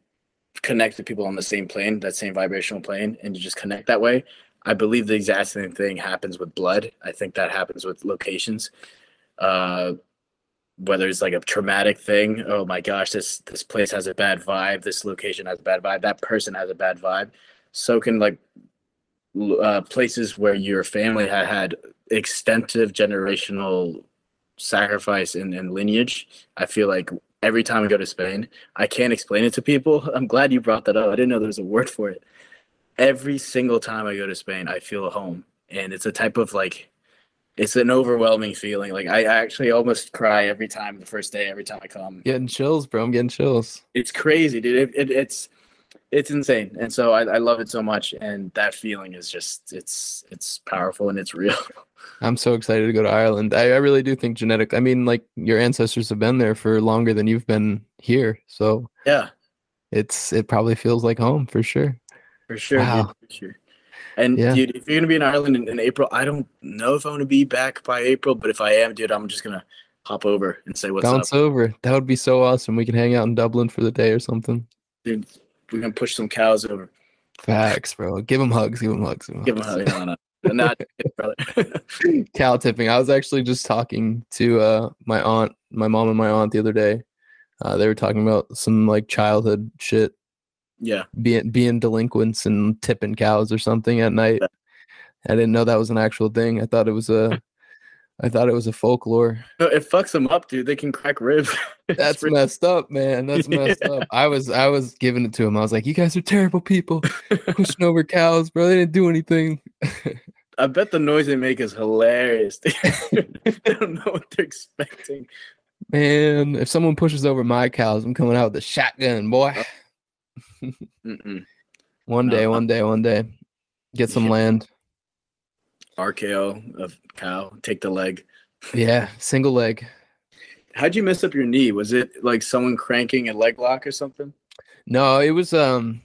Speaker 1: connect to people on the same plane, that same vibrational plane, and you just connect that way. I believe the exact same thing happens with blood. I think that happens with locations. Uh, whether it's like a traumatic thing, oh my gosh, this this place has a bad vibe, this location has a bad vibe, that person has a bad vibe so can like uh, places where your family had had extensive generational sacrifice and, and lineage i feel like every time i go to spain i can't explain it to people i'm glad you brought that up i didn't know there was a word for it every single time i go to spain i feel at home and it's a type of like it's an overwhelming feeling. Like I actually almost cry every time the first day, every time I come.
Speaker 2: Getting chills, bro. I'm getting chills.
Speaker 1: It's crazy, dude. It, it, it's it's insane, and so I, I love it so much. And that feeling is just it's it's powerful and it's real.
Speaker 2: I'm so excited to go to Ireland. I, I really do think genetic. I mean, like your ancestors have been there for longer than you've been here, so
Speaker 1: yeah,
Speaker 2: it's it probably feels like home for sure.
Speaker 1: For sure, wow. dude, for sure. And yeah. dude, if you're gonna be in Ireland in, in April, I don't know if I'm gonna be back by April, but if I am, dude, I'm just gonna hop over and say what's
Speaker 2: Bounce
Speaker 1: up.
Speaker 2: over. That would be so awesome. We can hang out in Dublin for the day or something.
Speaker 1: Dude, we're gonna push some cows over.
Speaker 2: Facts, bro. Give them hugs. Give them hugs.
Speaker 1: Give them, hugs. No, no. Not brother.
Speaker 2: Cow tipping. I was actually just talking to uh, my aunt, my mom, and my aunt the other day. Uh, they were talking about some like childhood shit.
Speaker 1: Yeah.
Speaker 2: Being being delinquents and tipping cows or something at night. Yeah. I didn't know that was an actual thing. I thought it was a I thought it was a folklore.
Speaker 1: No, it fucks them up, dude. They can crack ribs.
Speaker 2: That's messed up, man. That's messed yeah. up. I was I was giving it to him. I was like, "You guys are terrible people, pushing over cows, bro. They didn't do anything."
Speaker 1: I bet the noise they make is hilarious. they don't know what they're expecting.
Speaker 2: Man, if someone pushes over my cows, I'm coming out with a shotgun, boy. Oh. one day, no, one day, one day. Get some yeah. land.
Speaker 1: RKO of cow, take the leg.
Speaker 2: Yeah, single leg.
Speaker 1: How'd you mess up your knee? Was it like someone cranking a leg lock or something?
Speaker 2: No, it was um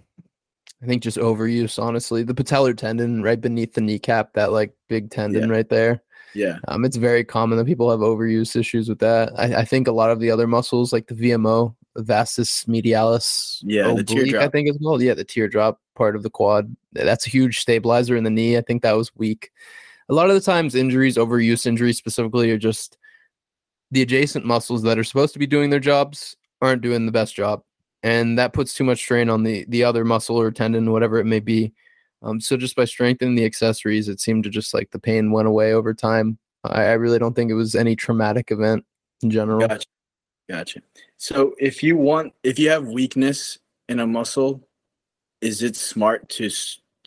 Speaker 2: I think just overuse, honestly. The patellar tendon right beneath the kneecap, that like big tendon yeah. right there.
Speaker 1: Yeah.
Speaker 2: Um, it's very common that people have overuse issues with that. I, I think a lot of the other muscles, like the VMO, the vastus medialis,
Speaker 1: yeah, oblique, the teardrop.
Speaker 2: I think as well. Yeah, the teardrop part of the quad. That's a huge stabilizer in the knee. I think that was weak a lot of the times injuries, overuse injuries specifically, are just the adjacent muscles that are supposed to be doing their jobs aren't doing the best job, and that puts too much strain on the the other muscle or tendon, whatever it may be. Um, so just by strengthening the accessories, it seemed to just like the pain went away over time. I, I really don't think it was any traumatic event in general.
Speaker 1: Gotcha. Gotcha. So if you want, if you have weakness in a muscle, is it smart to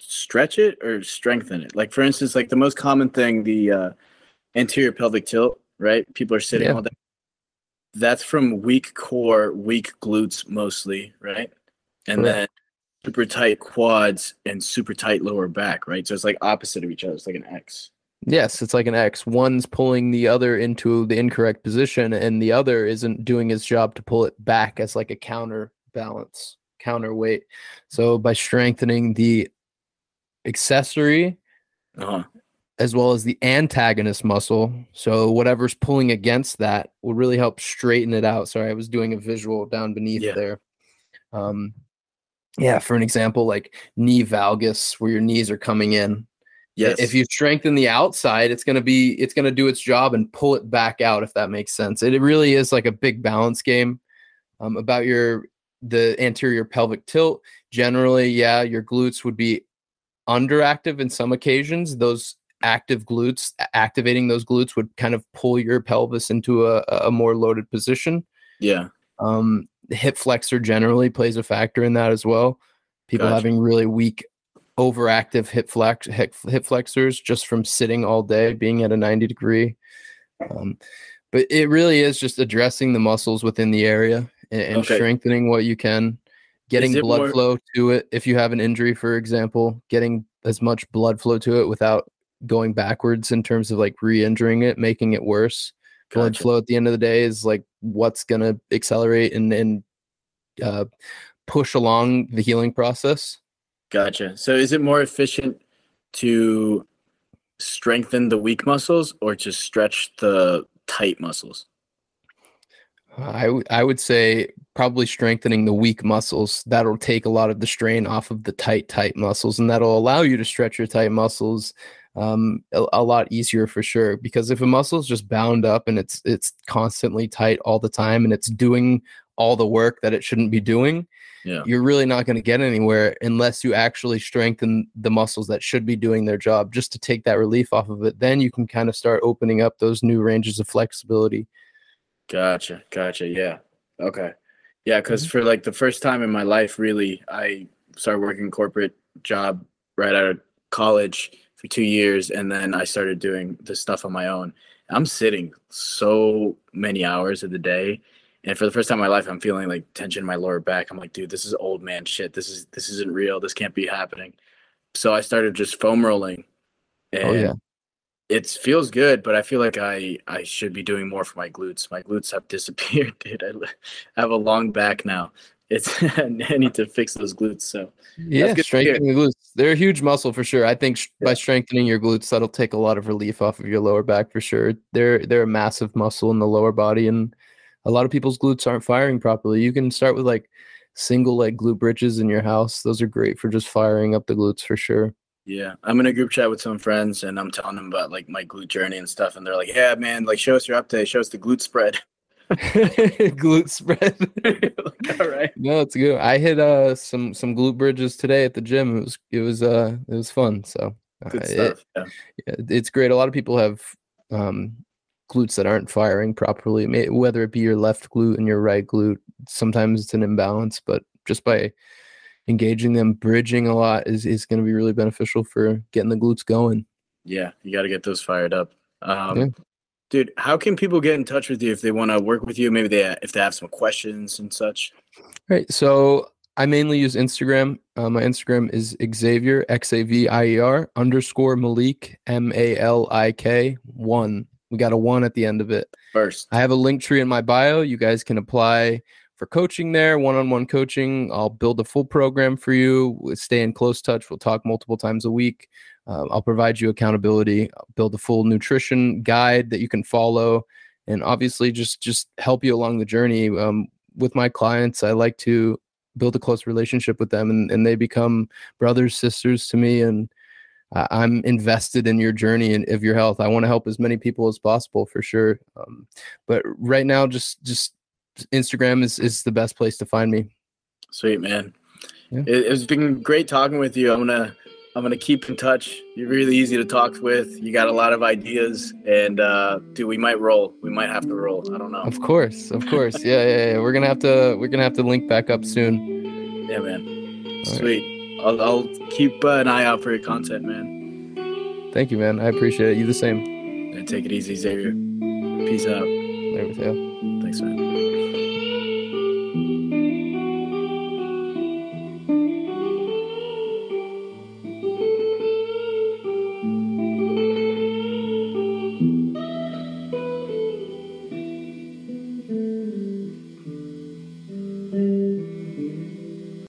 Speaker 1: stretch it or strengthen it? Like for instance, like the most common thing, the uh, anterior pelvic tilt, right? People are sitting yeah. all day. That's from weak core, weak glutes mostly, right? And then super tight quads and super tight lower back, right? So it's like opposite of each other. It's like an X.
Speaker 2: Yes, it's like an X. One's pulling the other into the incorrect position, and the other isn't doing its job to pull it back as like a counterbalance, counterweight. So by strengthening the accessory uh-huh. as well as the antagonist muscle. So whatever's pulling against that will really help straighten it out. Sorry, I was doing a visual down beneath yeah. there. Um, yeah, for an example, like knee valgus, where your knees are coming in.
Speaker 1: Yes.
Speaker 2: If you strengthen the outside, it's gonna be it's gonna do its job and pull it back out. If that makes sense, it, it really is like a big balance game um, about your the anterior pelvic tilt. Generally, yeah, your glutes would be underactive in some occasions, those active glutes, activating those glutes would kind of pull your pelvis into a, a more loaded position.
Speaker 1: Yeah.
Speaker 2: Um, the hip flexor generally plays a factor in that as well. People gotcha. having really weak, overactive hip flex hip, hip flexors just from sitting all day, being at a 90 degree. Um, but it really is just addressing the muscles within the area and, and okay. strengthening what you can getting blood more... flow to it if you have an injury for example getting as much blood flow to it without going backwards in terms of like re-injuring it making it worse? Gotcha. blood flow at the end of the day is like what's going to accelerate and and uh, push along the healing process?
Speaker 1: Gotcha. So is it more efficient to strengthen the weak muscles or to stretch the tight muscles
Speaker 2: I, w- I would say probably strengthening the weak muscles. That'll take a lot of the strain off of the tight, tight muscles, and that'll allow you to stretch your tight muscles um, a, a, lot easier for sure. Because if a muscle is just bound up and it's it's constantly tight all the time, and it's doing all the work that it shouldn't be doing,
Speaker 1: yeah.
Speaker 2: you're really not going to get anywhere unless you actually strengthen the muscles that should be doing their job just to take that relief off of it. Then you can kind of start opening up those new ranges of flexibility.
Speaker 1: Gotcha. Gotcha. Yeah. Okay. Yeah. because mm-hmm. for like the first time in my life, really, I started working corporate job right out of college for two years, and then I started doing the stuff on my own. I'm sitting so many hours of the day, and for the first time in my life, I'm feeling like tension in my lower back. I'm like, dude, this is old man shit. This is this isn't real. This can't be happening. So I started just foam rolling, and
Speaker 2: Oh yeah.
Speaker 1: It feels good, but I feel like I I should be doing more for my glutes. My glutes have disappeared, dude. I, I have a long back now. It's I need to fix those glutes. So
Speaker 2: Yeah,
Speaker 1: good to hear.
Speaker 2: strengthening the glutes. They're a huge muscle for sure. I think sh- by strengthening your glutes, that'll take a lot of relief off of your lower back for sure. They're they're a massive muscle in the lower body, and a lot of people's glutes aren't firing properly. You can start with like single leg glute bridges in your house. Those are great for just firing up the glutes for sure.
Speaker 1: Yeah, I'm in a group chat with some friends, and I'm telling them about like my glute journey and stuff, and they're like, "Yeah, man, like show us your update, show us the glute spread."
Speaker 2: glute spread.
Speaker 1: like, all right.
Speaker 2: no, it's good. I hit uh some some glute bridges today at the gym. It was it was uh it was fun. So uh,
Speaker 1: Good
Speaker 2: it-
Speaker 1: Yeah.
Speaker 2: yeah, it's great. A lot of people have um, glutes that aren't firing properly, whether it be your left glute and your right glute. Sometimes it's an imbalance, but just by engaging them, bridging a lot is, is going to be really beneficial for getting the glutes going.
Speaker 1: Yeah, you got to get those fired up. Um,
Speaker 2: Yeah.
Speaker 1: Dude, how can people get in touch with you if they want to work with you? Maybe they if they have some questions and such.
Speaker 2: Right. So I mainly use Instagram. Uh, my Instagram is Xavier X A V I E R underscore Malik M A L I K one. We got a one at the end of it.
Speaker 1: First,
Speaker 2: I have a Linktree in my bio. You guys can apply for coaching there, one on one coaching. I'll build a full program for you. We'll Stay in close touch. We'll talk multiple times a week. Um, I'll provide you accountability, I'll build a full nutrition guide that you can follow, and obviously just just help you along the journey. Um, with my clients, I like to build a close relationship with them, and, and they become brothers, sisters to me, and I'm invested in your journey and of your health. I want to help as many people as possible for sure. Um, but right now, just just Instagram is is the best place to find me.
Speaker 1: sweet man.
Speaker 2: Yeah.
Speaker 1: It, it's been great talking with you. I'm gonna I'm gonna keep in touch. You're really easy to talk with. You got a lot of ideas, and uh, dude, we might roll. We might have to roll. I don't know.
Speaker 2: Of course, of course, yeah, yeah, yeah. We're gonna have to we're gonna have to link back up soon.
Speaker 1: Yeah, man.
Speaker 2: All right.
Speaker 1: Sweet. I'll, I'll keep uh, an eye out for your content, man.
Speaker 2: Thank you, man. I appreciate it. You the same.
Speaker 1: And take it easy, Xavier. Peace out.
Speaker 2: There we go.
Speaker 1: Thanks, man.